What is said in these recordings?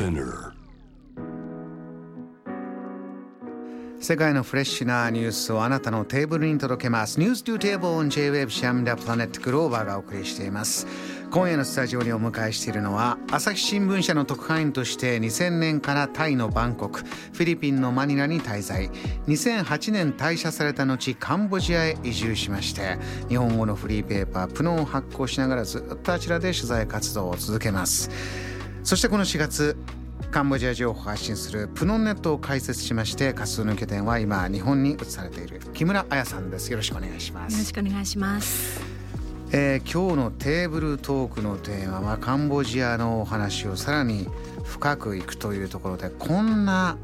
Spinner 世界のフレッシュなニュースをあなたのテーブルに届けます。News to Table on J-Web シャムダプラネットグローバーがお送りしています。今夜のスタジオにお迎えしているのは、朝日新聞社の特派員として2000年からタイのバンコク、フィリピンのマニラに滞在。2008年退社された後、カンボジアへ移住しまして、日本語のフリーペーパー、プノンを発行しながらずっとあちらで取材活動を続けます。そしてこの4月、カンボジア情報を発信するプノンネットを開設しまして活動の拠点は今日本に移されている木村彩さんです。よろしくお願いします。よろしくお願いします。えー、今日のテーブルトークのテーマはカンボジアのお話をさらに深くいくというところでこんな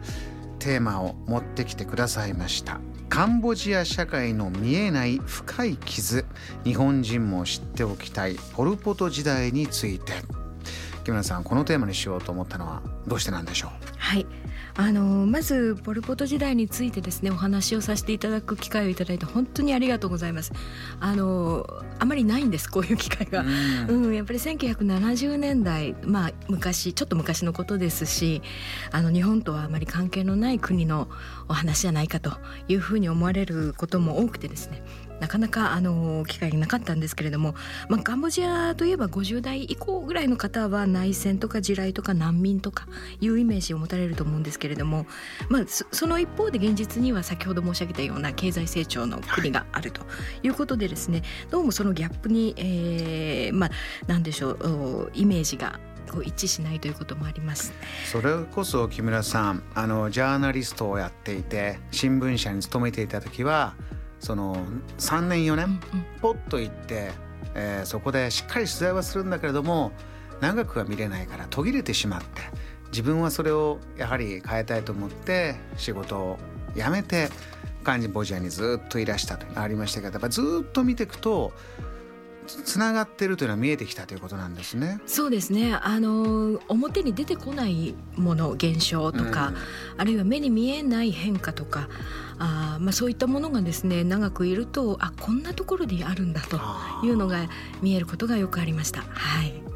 テーマを持ってきてくださいました。カンボジア社会の見えない深い傷日本人も知っておきたいポル・ポト時代について木村さんこのテーマにしようと思ったのはどうしてなんでしょう？はい。あのまずポル・ポト時代についてですねお話をさせていただく機会をいただいて本当にありがとうございます。あのあまりないんですこういう機会が、うん、うん、やっぱり1970年代まあ昔ちょっと昔のことですしあの日本とはあまり関係のない国のお話じゃないかというふうに思われることも多くてですねなかなかあの機会がなかったんですけれども、まあ、カンボジアといえば50代以降ぐらいの方は内戦とか地雷とか難民とかいうイメージを持たれると思うんですけれども、まあ、その一方で現実には先ほど申し上げたような経済成長の国があるということでですね、どうもそのギャップに、えー、まあ何でしょうイメージがこう一致しないということもあります。それこそ木村さんあのジャーナリストをやっていて新聞社に勤めていた時はその3年4年？ポッと行って、えー、そこでしっかり取材はするんだけれども長くは見れないから途切れてしまって自分はそれをやはり変えたいと思って仕事を辞めてカンボジアにずっといらしたとありましたけどやっぱずっと見ていくとつながってるというのは見えてきたということなんですね。そうですね。あの表に出てこないもの現象とか、うん、あるいは目に見えない変化とか、あまあそういったものがですね長くいるとあこんなところであるんだというのが見えることがよくありました。はい。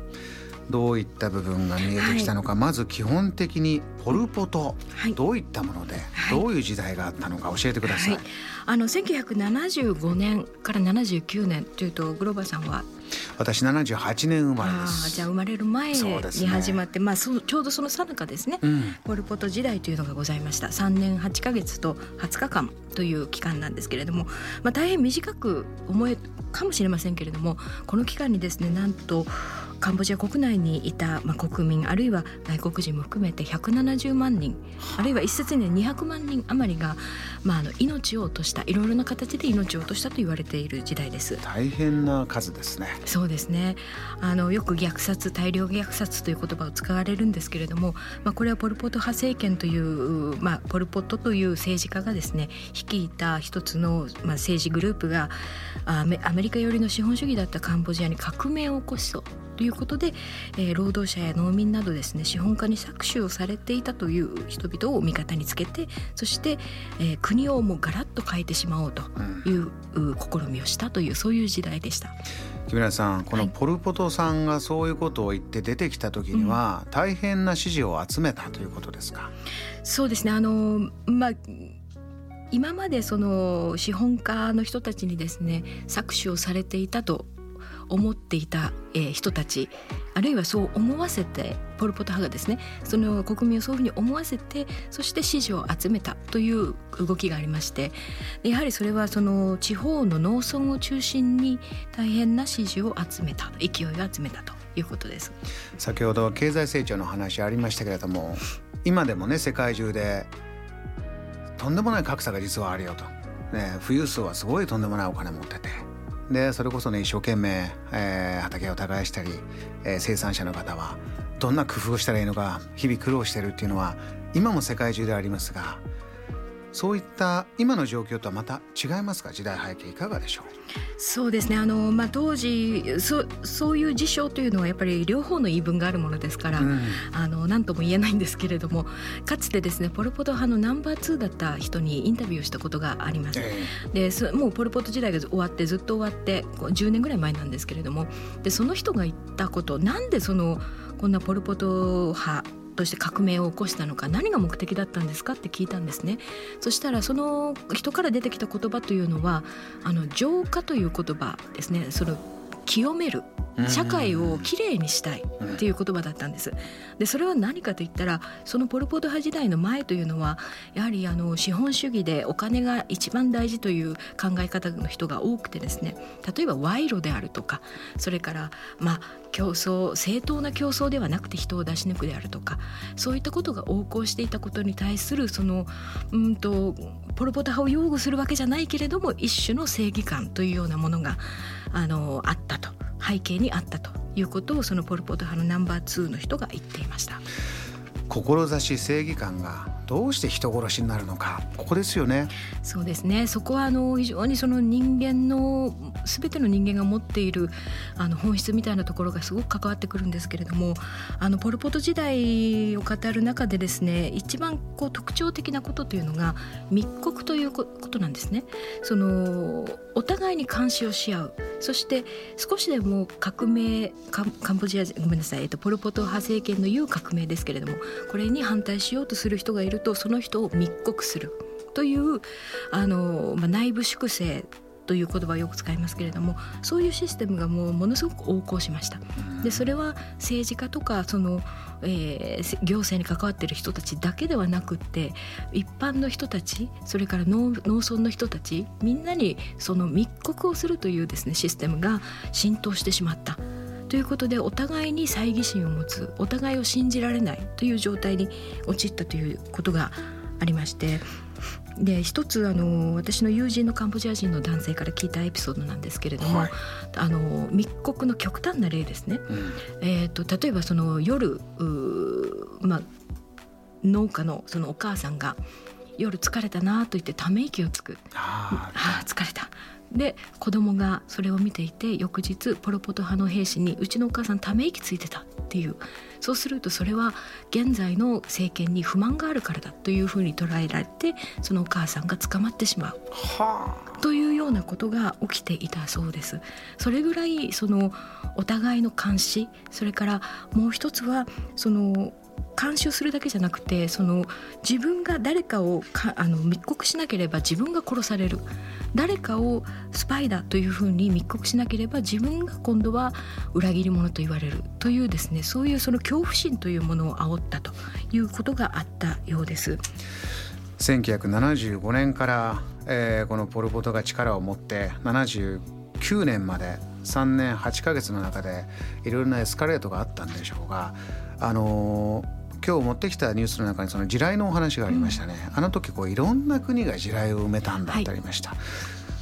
どういった部分が見えてきたのか、はい、まず基本的にポル・ポト、はい、どういったもので、はい、どういう時代があったのか教えてください。あの1975年から79年というとグローバーさんは？私78年生まれです。じゃあ生まれる前に始まって、ね、まあそちょうどその最中ですね、うん、ポル・ポト時代というのがございました。3年8か月と20日間という期間なんですけれども、まあ、大変短く思えかもしれませんけれどもこの期間にですねなんとカンボジア国内にいた、まあ、国民あるいは外国人も含めて170万人あるいは一説には200万人余りが、まあ、あの命を落としたいろいろな形で命を落としたと言われている時代です。大変な数ですね。そうですね。あのよく虐殺大量虐殺という言葉を使われるんですけれども、まあ、これはポル・ポト派政権という、まあ、ポル・ポトという政治家がですね率いた一つの、まあ、政治グループがアメリカ寄りの資本主義だったカンボジアに革命を起こすとということで、えー、労働者や農民などですね資本家に搾取をされていたという人々を味方につけてそして、えー、国をもうガラッと変えてしまおうという、うん、試みをしたというそういう時代でした。木村さんこのポル・ポトさんがそういうことを言って出てきた時には、大変な支持を集めたということですか、そうですね。あのまあ今までその資本家の人たちにですね搾取をされていたと思っていた、えー、人たちあるいはそう思わせてポル・ポト派がですねその国民をそういうふうに思わせてそして支持を集めたという動きがありましてやはりそれはその地方の農村を中心に大変な支持を集めた勢いを集めたということです。先ほど経済成長の話ありましたけれども今でもね世界中でとんでもない格差が実はあるよと、ね、富裕層はすごいとんでもないお金持ってて。でそれこそね一生懸命、えー、畑を耕したり、えー、生産者の方はどんな工夫をしたらいいのか日々苦労してるっていうのは今も世界中でありますがそういった今の状況とはまた違いますか？時代背景いかがでしょう？そうですね。あの、まあ、当時そそういう事象というのはやっぱり両方の言い分があるものですから、うん、あの何とも言えないんですけれどもかつてですねポル・ポト派のナンバー2だった人にインタビューをしたことがあります。えー、でもうポル・ポト時代が終わってずっと終わって10年ぐらい前なんですけれどもでその人が言ったことなんでそのこんなポル・ポト派として革命を起こしたのか何が目的だったんですかって聞いたんですね。そしたらその人から出てきた言葉というのはあの浄化という言葉ですね。その清める。社会をきれいにしたいっていう言葉だったんです。でそれは何かといったらそのポル・ポト派時代の前というのはやはりあの資本主義でお金が一番大事という考え方の人が多くてですね。例えば賄賂であるとかそれからまあ競争正当な競争ではなくて人を出し抜くであるとかそういったことが横行していたことに対するそのうんとポル・ポト派を擁護するわけじゃないけれども一種の正義感というようなものがあのあったと。背景にあったということをそのポル・ポト派のナンバー2の人が言っていました。志正義感がどうして人殺しになるのかここですよね。そうですね。そこはあの非常にその人間の全ての人間が持っているあの本質みたいなところがすごく関わってくるんですけれどもあのポル・ポト時代を語る中でですね一番こう特徴的なことというのが密告ということなんですね。そのお互いに監視をし合う。そして少しでも革命カンボジアごめんなさい、えっと、ポル・ポト派政権の言う革命ですけれどもこれに反対しようとする人がいるとその人を密告する。というあの、まあ、内部粛清という言葉をよく使いますけれどもそういうシステムがもうものすごく横行しました。でそれは政治家とかその、えー、行政に関わっている人たちだけではなくって一般の人たちそれから農農村の人たちみんなにその密告をするというですねシステムが浸透してしまった。ということでお互いに猜疑心を持つお互いを信じられないという状態に陥ったということがありましてで一つあの私の友人のカンボジア人の男性から聞いたエピソードなんですけれども、はい、あの密告の極端な例ですね、うん、えーと、例えばその夜まあ、農家のそのお母さんが夜疲れたなと言ってため息をつく。ああ疲れたで子供がそれを見ていて翌日ポロポト派の兵士に「うちのお母さんため息ついてた」っていうそうするとそれは現在の政権に不満があるからだというふうに捉えられてそのお母さんが捕まってしまう。というようなことが起きていたそうです。それぐらいそのお互いの監視それからもう一つはその監視をするだけじゃなくてその自分が誰かをかあの密告しなければ自分が殺される誰かをスパイだというふうに密告しなければ自分が今度は裏切り者と言われるというですねそういうその恐怖心というものを煽ったということがあったようです。1975年から、えー、このポル・ポトが力を持って79年まで3年8ヶ月の中でいろいろなエスカレートがあったんでしょうがあのー今日持ってきたニュースの中にその地雷のお話がありましたね、うん、あの時こういろんな国が地雷を埋めたんだってありました、はい、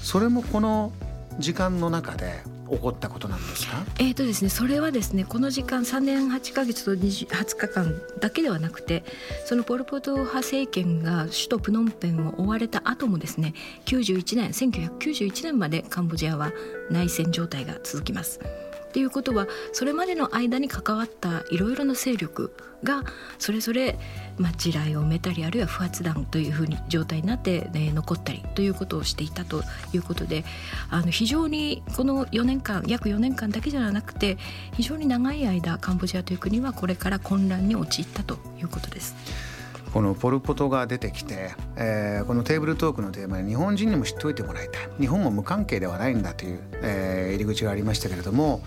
それもこの時間の中で起こったことなんですか？えーとですね、それはですねこの時間3年8か月と20 20日間だけではなくてそのポル・ポト派政権が首都プノンペンを追われた後もですね91年1991年までカンボジアは内戦状態が続きます。っていうことはそれまでの間に関わったいろいろな勢力がそれぞれ、まあ、地雷を埋めたりあるいは不発弾というふうに状態になって、ね、残ったりということをしていたということであの非常にこの4年間約4年間だけじゃなくて非常に長い間カンボジアという国はこれから混乱に陥ったということです。このポル・ポトが出てきて、えー、このテーブルトークのテーマで日本人にも知っておいてもらいたい。日本も無関係ではないんだという、えー、入り口がありましたけれども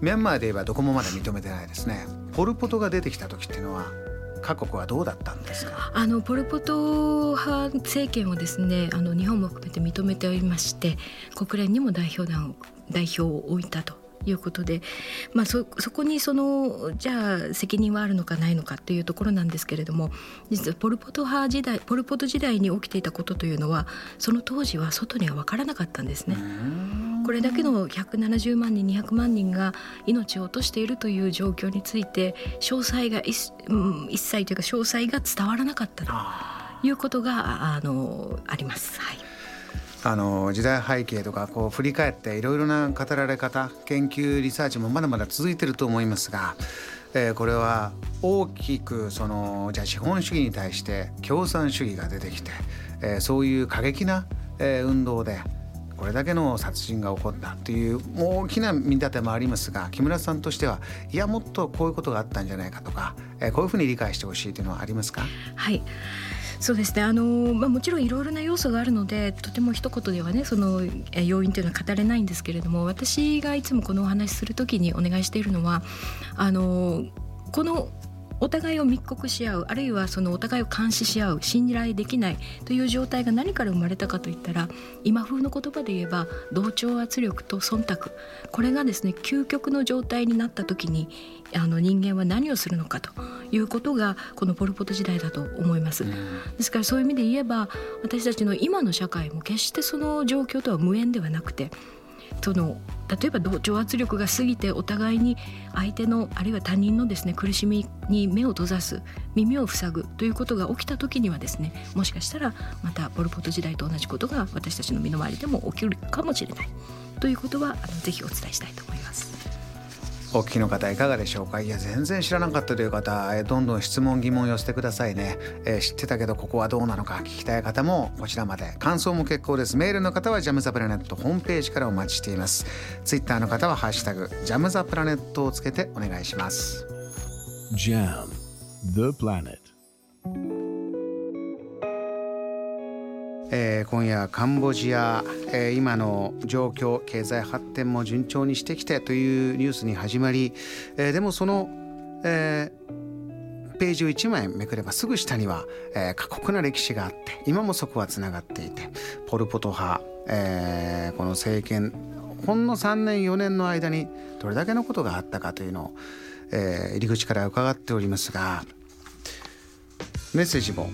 ミャンマーで言えばどこもまだ認めてないですね。ポル・ポトが出てきた時っていうのは各国はどうだったんですか？あのポル・ポト派政権をですねあの日本も含めて認めておりまして国連にも代表団を代表を置いたと。いうことで、まあ、そそこにそのじゃあ責任はあるのかないのかというところなんですけれども実はポル・ポト派時代ポル・ポト時代に起きていたことというのはその当時は外には分からなかったんですね。これだけの170万人200万人が命を落としているという状況について詳細が一,、うん、一切というか詳細が伝わらなかったということがあのあります。はいあの時代背景とかこう振り返っていろいろな語られ方研究リサーチもまだまだ続いてると思いますが、えー、これは大きくそのじゃあ資本主義に対して共産主義が出てきて、えー、そういう過激な、えー、運動でこれだけの殺人が起こったという大きな見立てもありますが木村さんとしてはいやもっとこういうことがあったんじゃないかとか、えー、こういうふうに理解してほしいというのはありますか？はい。そうですね。あの、まあ、もちろんいろいろな要素があるのでとても一言ではねその要因というのは語れないんですけれども私がいつもこのお話しする時にお願いしているのはあのこのお互いを密告し合うあるいはそのお互いを監視し合う信頼できないという状態が何から生まれたかといったら今風の言葉で言えば同調圧力と忖度。これがですね究極の状態になった時にあの人間は何をするのかと。いうことがこのポル・ポト時代だと思います。ですからそういう意味で言えば私たちの今の社会も決してその状況とは無縁ではなくてその例えば同調圧力が過ぎてお互いに相手のあるいは他人のですね苦しみに目を閉ざす耳を塞ぐということが起きた時にはですねもしかしたらまたポル・ポト時代と同じことが私たちの身の回りでも起きるかもしれないということはあのぜひお伝えしたいと思います。お聞きの方いかがでしょうか？いや全然知らなかったという方、どんどん質問疑問寄せてくださいね、えー、知ってたけどここはどうなのか聞きたい方もこちらまで。感想も結構です。メールの方はジャムザプラネットホームページからお待ちしています。ツイッターの方はハッシュタグジャムザプラネットをつけてお願いします。JAM The Planet. えー、今夜カンボジア、えー、今の状況経済発展も順調にしてきてというニュースに始まり、えー、でもその、え、ページを1枚めくればすぐ下には、え、過酷な歴史があって今もそこはつながっていてポル・ポト派、え、この政権ほんの3年4年の間にどれだけのことがあったかというのを、え、入り口から伺っておりますがメッセージも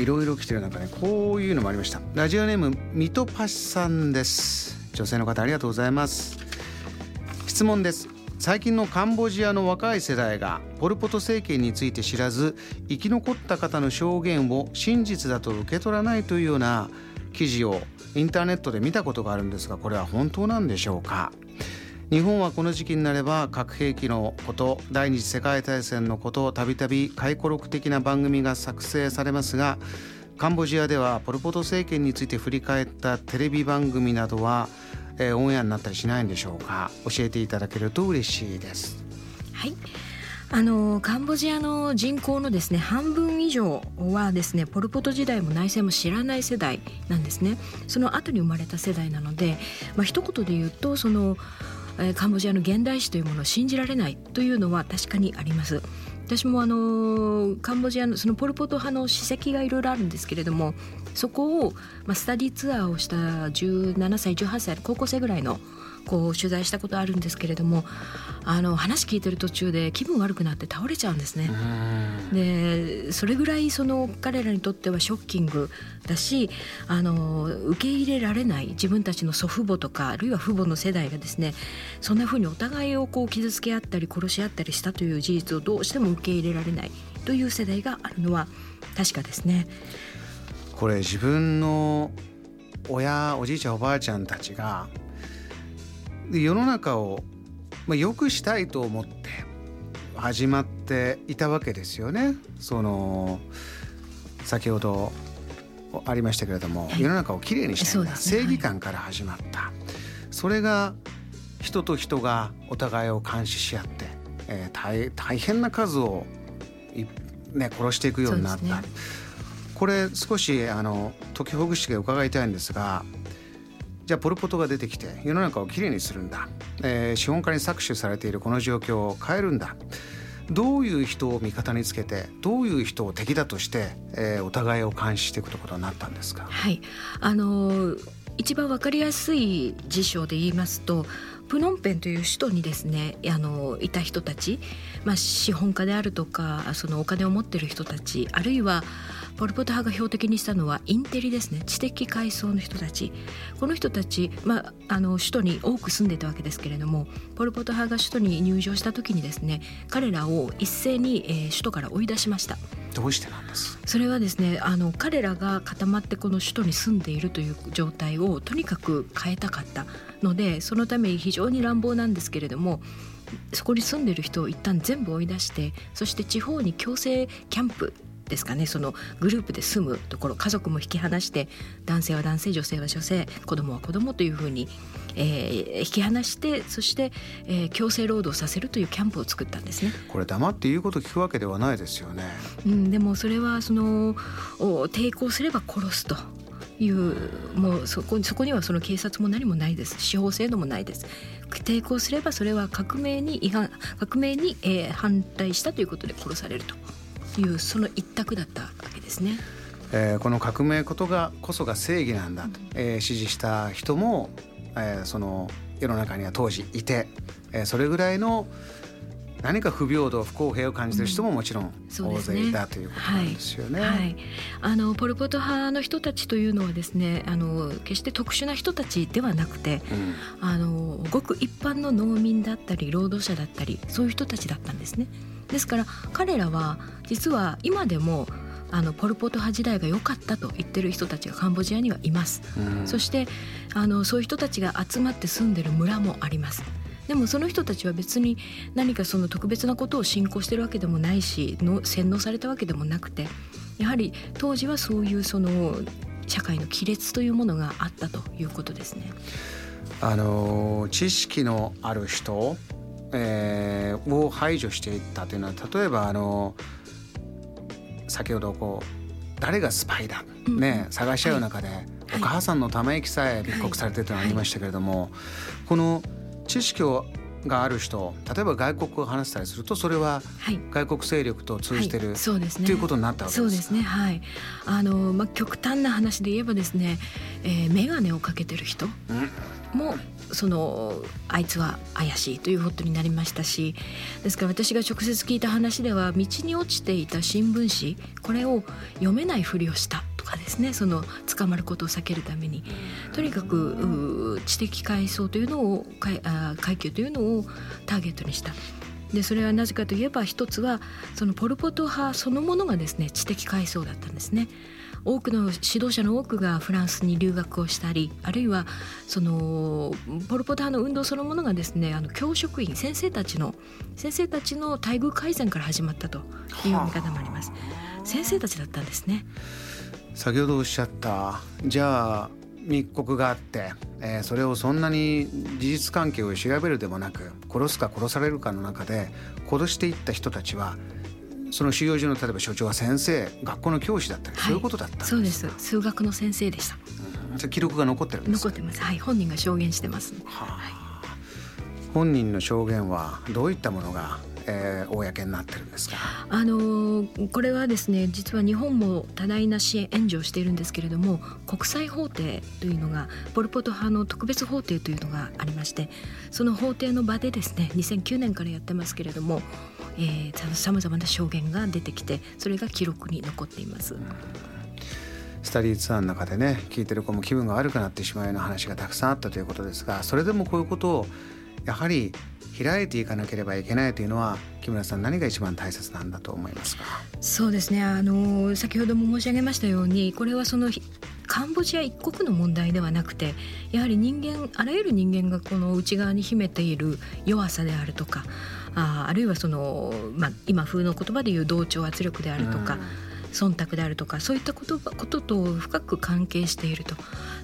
いろいろ来てる中でこういうのもありました。ラジオネームミトパシさんです。女性の方ありがとうございます。質問です。最近のカンボジアの若い世代がポル・ポト政権について知らず生き残った方の証言を真実だと受け取らないというような記事をインターネットで見たことがあるんですがこれは本当なんでしょうか？日本はこの時期になれば核兵器のこと第二次世界大戦のことをたびたび回顧録的な番組が作成されますがカンボジアではポル・ポト政権について振り返ったテレビ番組などは、えー、オンエアになったりしないんでしょうか？教えていただけると嬉しいです。はい。あのカンボジアの人口のですね半分以上はですねポル・ポト時代も内戦も知らない世代なんですね。その後に生まれた世代なので、まあ一言で言うとそのカンボジアの現代史というものを信じられないというのは確かにあります。私もあのカンボジアのそのポル・ポト派の史跡がいろいろあるんですけれどもそこを、まあ、スタディツアーをした17歳18歳高校生ぐらいのこう取材したことあるんですけれどもあの話聞いてる途中で気分悪くなって倒れちゃうんですね。でそれぐらいその彼らにとってはショッキングだしあの受け入れられない自分たちの祖父母とかあるいは父母の世代がですねそんなふうにお互いをこう傷つけ合ったり殺し合ったりしたという事実をどうしても受け入れられないという世代があるのは確かですね。これ自分の親おじいちゃんおばあちゃんたちがで世の中を、まあ、良くしたいと思って始まっていたわけですよね。その先ほどありましたけれども、世の中をきれいにしたいね、正義感から始まった、はい、それが人と人がお互いを監視し合って、えー、大大変な数をね、殺していくようになった、ね、これ少しあの解きほぐして伺いたいんですがじゃあポル・ポトが出てきて世の中をきれいにするんだ、えー、資本家に搾取されているこの状況を変えるんだ。どういう人を味方につけてどういう人を敵だとして、えー、お互いを監視していくことになったんですか？はい。あのー、一番わかりやすい事象で言いますとプノンペンという首都にですねあのいた人たち、まあ、資本家であるとかそのお金を持ってる人たちあるいはポル・ポト派が標的にしたのはインテリですね。知的階層の人たち。この人たち、まあ、あの首都に多く住んでいたわけですけれどもポル・ポト派が首都に入場した時にですね彼らを一斉に、えー、首都から追い出しました。どうしてなんです？それはですねあの彼らが固まってこの首都に住んでいるという状態をとにかく変えたかったのでそのために非常に乱暴なんですけれどもそこに住んでる人を一旦全部追い出してそして地方に強制キャンプですかね。そのグループで住むところ家族も引き離して男性は男性女性は女性子供は子供というふうに、えー、引き離してそして、えー、強制労働させるというキャンプを作ったんですね。これ黙って言うこと聞くわけではないですよね。うん、でもそれはその抵抗すれば殺すと。いうもうそこそこにはその警察も何もないです。司法制度もないです。抵抗すればそれは革命に違反革命に、えー、反対したということで殺されるというその一択だったわけですね。えー、この革命ことがこそが正義なんだと、えー、支持した人も、えー、その世の中には当時いて、えー、それぐらいの何か不平等不公平を感じている人ももちろん大勢いた、ということなんですよね。はい、はい、あのポル・ポト派の人たちというのはですねあの決して特殊な人たちではなくて、うん、あのごく一般の農民だったり労働者だったりそういう人たちだったんですね。ですから彼らは実は今でもあのポル・ポト派時代が良かったと言ってる人たちがカンボジアにはいます、うん、そしてあのそういう人たちが集まって住んでる村もありますでもその人たちは別に何かその特別なことを信仰してるわけでもないしの洗脳されたわけでもなくてやはり当時はそういうその社会の亀裂というものがあったということですね。あの知識のある人、えー、を排除していったというのは例えばあの先ほどこう誰がスパイだ、ね、探し合う中で、はい、お母さんのため息さえ密告されてるというのがありましたけれども、はい、この知識をがある人例えば外国語を話したりするとそれは外国勢力と通じてる、はい、そうですね。ということになったわけですそうですね。はい。あの、まあ、極端な話で言えばですね、えー、眼鏡をかけてる人も、そのあいつは怪しいということになりましたしですから私が直接聞いた話では道に落ちていた新聞紙これを読めないふりをしたかですねその捕まることを避けるためにとにかく知的階層というのを階級というのをターゲットにした。でそれはなぜかといえば一つはそのポル・ポト派そのものがですね知的階層だったんですね。多くの指導者の多くがフランスに留学をしたりあるいはそのポル・ポト派の運動そのものがですねあの教職員先生たちの先生たちの待遇改善から始まったという見方もあります。先生たちだったんですね。先ほどおっしゃったじゃあ密告があって、えー、それをそんなに事実関係を調べるでもなく殺すか殺されるかの中で殺していった人たちはその収容所の例えば所長は先生学校の教師だったり、はい、そういうことだったそうです。数学の先生でした、うん、記録が残ってるんです。残ってます。はい。本人が証言してます、はあ、はい、本人の証言はどういったものがえー、公になってるんですか？あのこれはですね実は日本も多大な支援援助をしているんですけれども国際法廷というのがポル・ポト派の特別法廷というのがありましてその法廷の場でですね2009年からやってますけれどもさまざまな証言が出てきてそれが記録に残っています。スタディツアーの中でね聞いてる子も気分が悪くなってしまうような話がたくさんあったということですがそれでもこういうことをやはり開いていかなければいけないというのは木村さん何が一番大切なんだと思いますか？そうですね。あの先ほども申し上げましたようにこれはそのカンボジア一国の問題ではなくてやはり人間あらゆる人間がこの内側に秘めている弱さであるとかああるいはその、まあ、今風の言葉でいう同調圧力であるとか、うん。忖度であるとかそういったことことと深く関係していると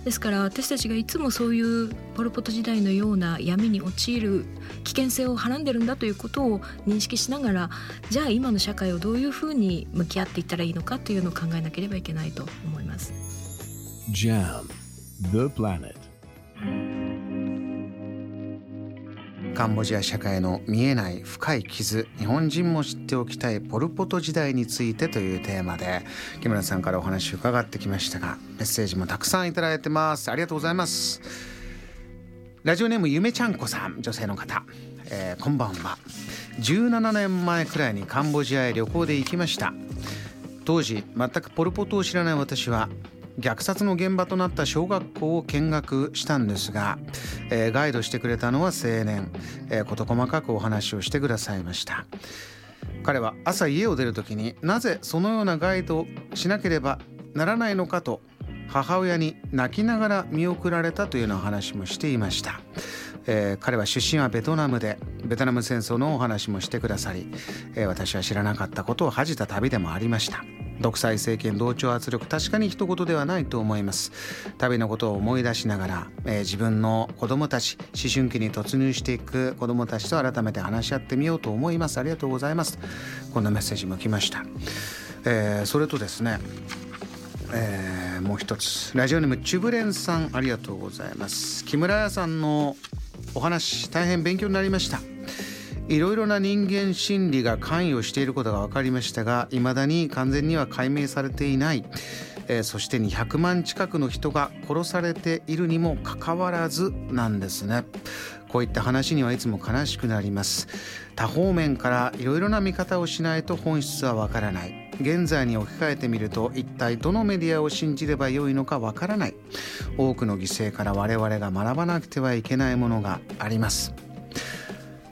ですから私たちがいつもそういうポル・ポト時代のような闇に陥る危険性をはらんでるんだということを認識しながらじゃあ今の社会をどういうふうに向き合っていったらいいのかというのを考えなければいけないと思います。JAM The Planet カンボジア社会の見えない深い傷日本人も知っておきたいポル・ポト時代についてというテーマで木村さんからお話を伺ってきましたがメッセージもたくさんいただいてます。ありがとうございます。ラジオネームゆめちゃんこさん女性の方、えー、こんばんは。17年前くらいにカンボジアへ旅行で行きました。当時全くポル・ポトを知らない私は虐殺の現場となった小学校を見学したんですが、えー、ガイドしてくれたのは青年、えー、事細かくお話をしてくださいました。彼は朝家を出る時になぜそのようなガイドをしなければならないのかと母親に泣きながら見送られたというような話もしていました、えー、彼は出身はベトナムでベトナム戦争のお話もしてくださり、えー、私は知らなかったことを恥じた旅でもありました。独裁政権同調圧力確かに一言ではないと思います。旅のことを思い出しながら、えー、自分の子供たち思春期に突入していく子供たちと改めて話し合ってみようと思います。ありがとうございます。こんなメッセージも来ました、えー、それとですねえー、もう一つ。ラジオネームチュブレンさんありがとうございます。木村屋さんのお話大変勉強になりました。いろいろな人間心理が関与していることが分かりましたがいまだに完全には解明されていない、えー、そして200万近くの人が殺されているにもかかわらずなんですね。こういった話にはいつも悲しくなります。多方面からいろいろな見方をしないと本質はわからない。現在に置き換えてみると一体どのメディアを信じればよいのかわからない。多くの犠牲から我々が学ばなくてはいけないものがあります。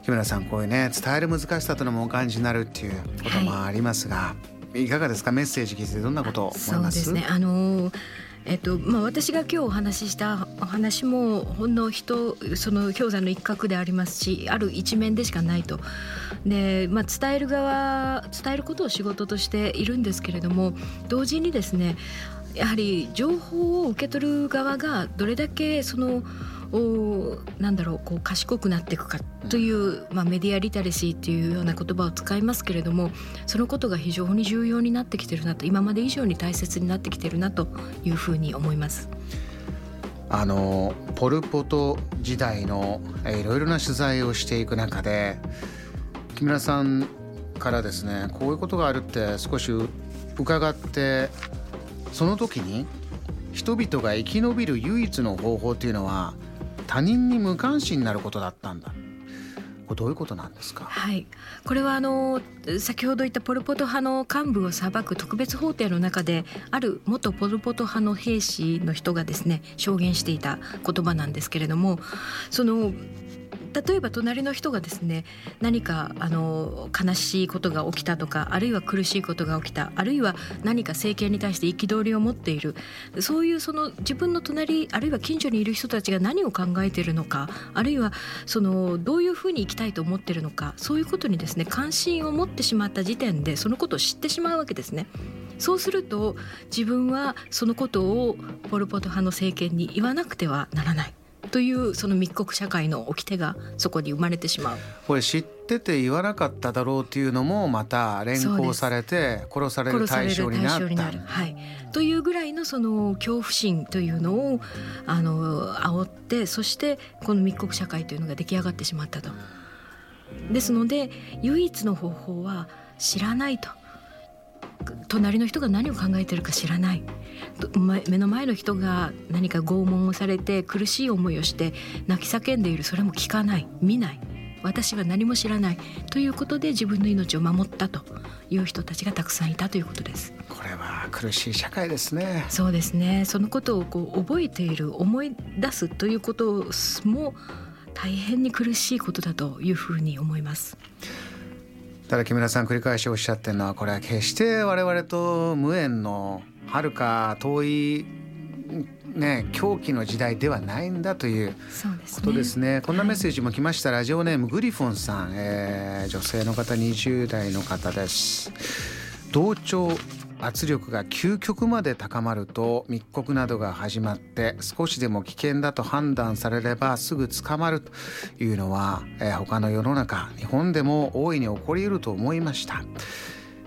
木村さんこういうね伝える難しさというのもお感じになるっていうこともありますが、はい、いかがですか？メッセージ聞いてどんなことを思います？そうですね。あのーえっとまあ、私が今日お話ししたお話もほんの人その氷山の一角でありますしある一面でしかないと。で、まあ、伝える側伝えることを仕事としているんですけれども同時にですねやはり情報を受け取る側がどれだけそのをなんだろうこう賢くなっていくかという、まあ、メディアリテラシーっていうような言葉を使いますけれどもそのことが非常に重要になってきてるなと今まで以上に大切になってきてるなというふうに思います。あのポル・ポト時代のいろいろな取材をしていく中で木村さんからですねこういうことがあるって少し伺ってその時に人々が生き延びる唯一の方法っていうのは他人に無関心になることだったんだこれどういうことなんですか？はい、これはあの先ほど言ったポルポト派の幹部を裁く特別法廷の中である元ポルポト派の兵士の人がですね証言していた言葉なんですけれども、その例えば隣の人がですね何かあの悲しいことが起きたとかあるいは苦しいことが起きたあるいは何か政権に対して憤りを持っているそういうその自分の隣あるいは近所にいる人たちが何を考えているのかあるいはそのどういうふうに生きたいと思っているのかそういうことにですね関心を持ってしまった時点でそのことを知ってしまうわけですね。そうすると自分はそのことをポル・ポト派の政権に言わなくてはならない。というその密告社会の掟がそこに生まれてしまう。これ知ってて言わなかっただろうっていうのもまた連行されて殺される対象になった。はい、というぐらいのその恐怖心というのをあの煽ってそしてこの密告社会というのが出来上がってしまったと。ですので唯一の方法は知らないと。隣の人が何を考えてるか知らない。目の前の人が何か拷問をされて苦しい思いをして泣き叫んでいる。それも聞かない。見ない。私は何も知らないということで自分の命を守ったという人たちがたくさんいたということです。これは苦しい社会ですね。そうですね。そのことをこう覚えている思い出すということも大変に苦しいことだというふうに思いますただ木村さん繰り返しおっしゃってるのはこれは決して我々と無縁のはるか遠いね、狂気の時代ではないんだということですね。すねこんなメッセージも来ました、はい、ラジオネームグリフォンさん、えー、女性の方20代の方です。同調圧力が究極まで高まると密告などが始まって少しでも危険だと判断されればすぐ捕まるというのは、えー、他の世の中日本でも大いに起こり得ると思いました。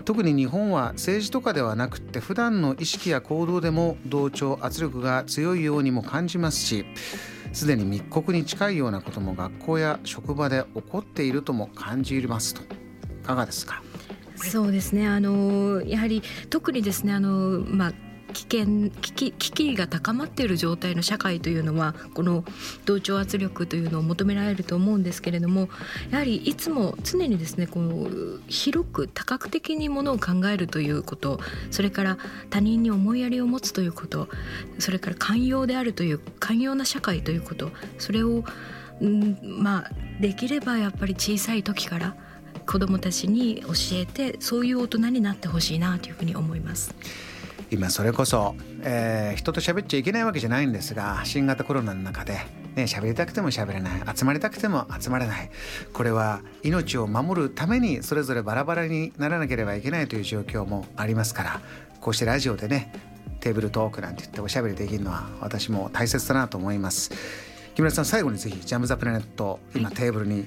特に日本は政治とかではなくて普段の意識や行動でも同調圧力が強いようにも感じますしすでに密告に近いようなことも学校や職場で起こっているとも感じますと。いかがですか？そうですね。あのやはり特にですねあの、まあ危険危機危機が高まっている状態の社会というのはこの同調圧力というのを求められると思うんですけれどもやはりいつも常にですねこう広く多角的にものを考えるということそれから他人に思いやりを持つということそれから寛容であるという寛容な社会ということそれを、うん、まあできればやっぱり小さい時から子どもたちに教えてそういう大人になってほしいなというふうに思います。今それこそ、えー、人と喋っちゃいけないわけじゃないんですが新型コロナの中でね喋りたくても喋れない集まりたくても集まれない。これは命を守るためにそれぞれバラバラにならなければいけないという状況もありますからこうしてラジオでねテーブルトークなんて言っておしゃべりできるのは私も大切だなと思います。木村さん最後にぜひジャム・ザ・プラネット今テーブルに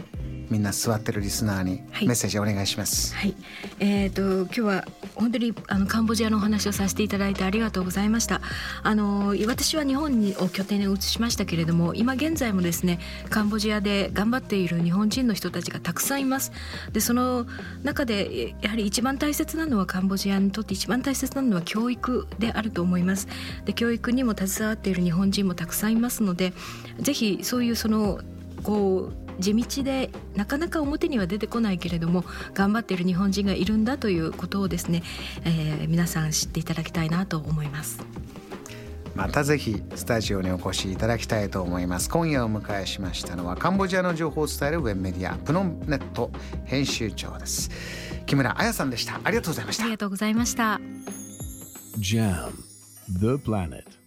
みんな座ってるリスナーにメッセージお願いします。はい、えっ、ー、と今日は本当にあのカンボジアのお話をさせていただいてありがとうございました。あの私は日本にを拠点に移しましたけれども、今現在もですねカンボジアで頑張っている日本人の人たちがたくさんいます。でその中でやはり一番大切なのはカンボジアにとって一番大切なのは教育であると思います。で教育にも携わっている日本人もたくさんいますので、ぜひそういうそのこう地道でなかなか表には出てこないけれども頑張っている日本人がいるんだということをですね、えー、皆さん知っていただきたいなと思います。またぜひスタジオにお越しいただきたいと思います。今夜お迎えしましたのはカンボジアの情報を伝えるウェブメディアプノンネット編集長です。木村彩さんでした。ありがとうございました。ありがとうございました。JAM The Planet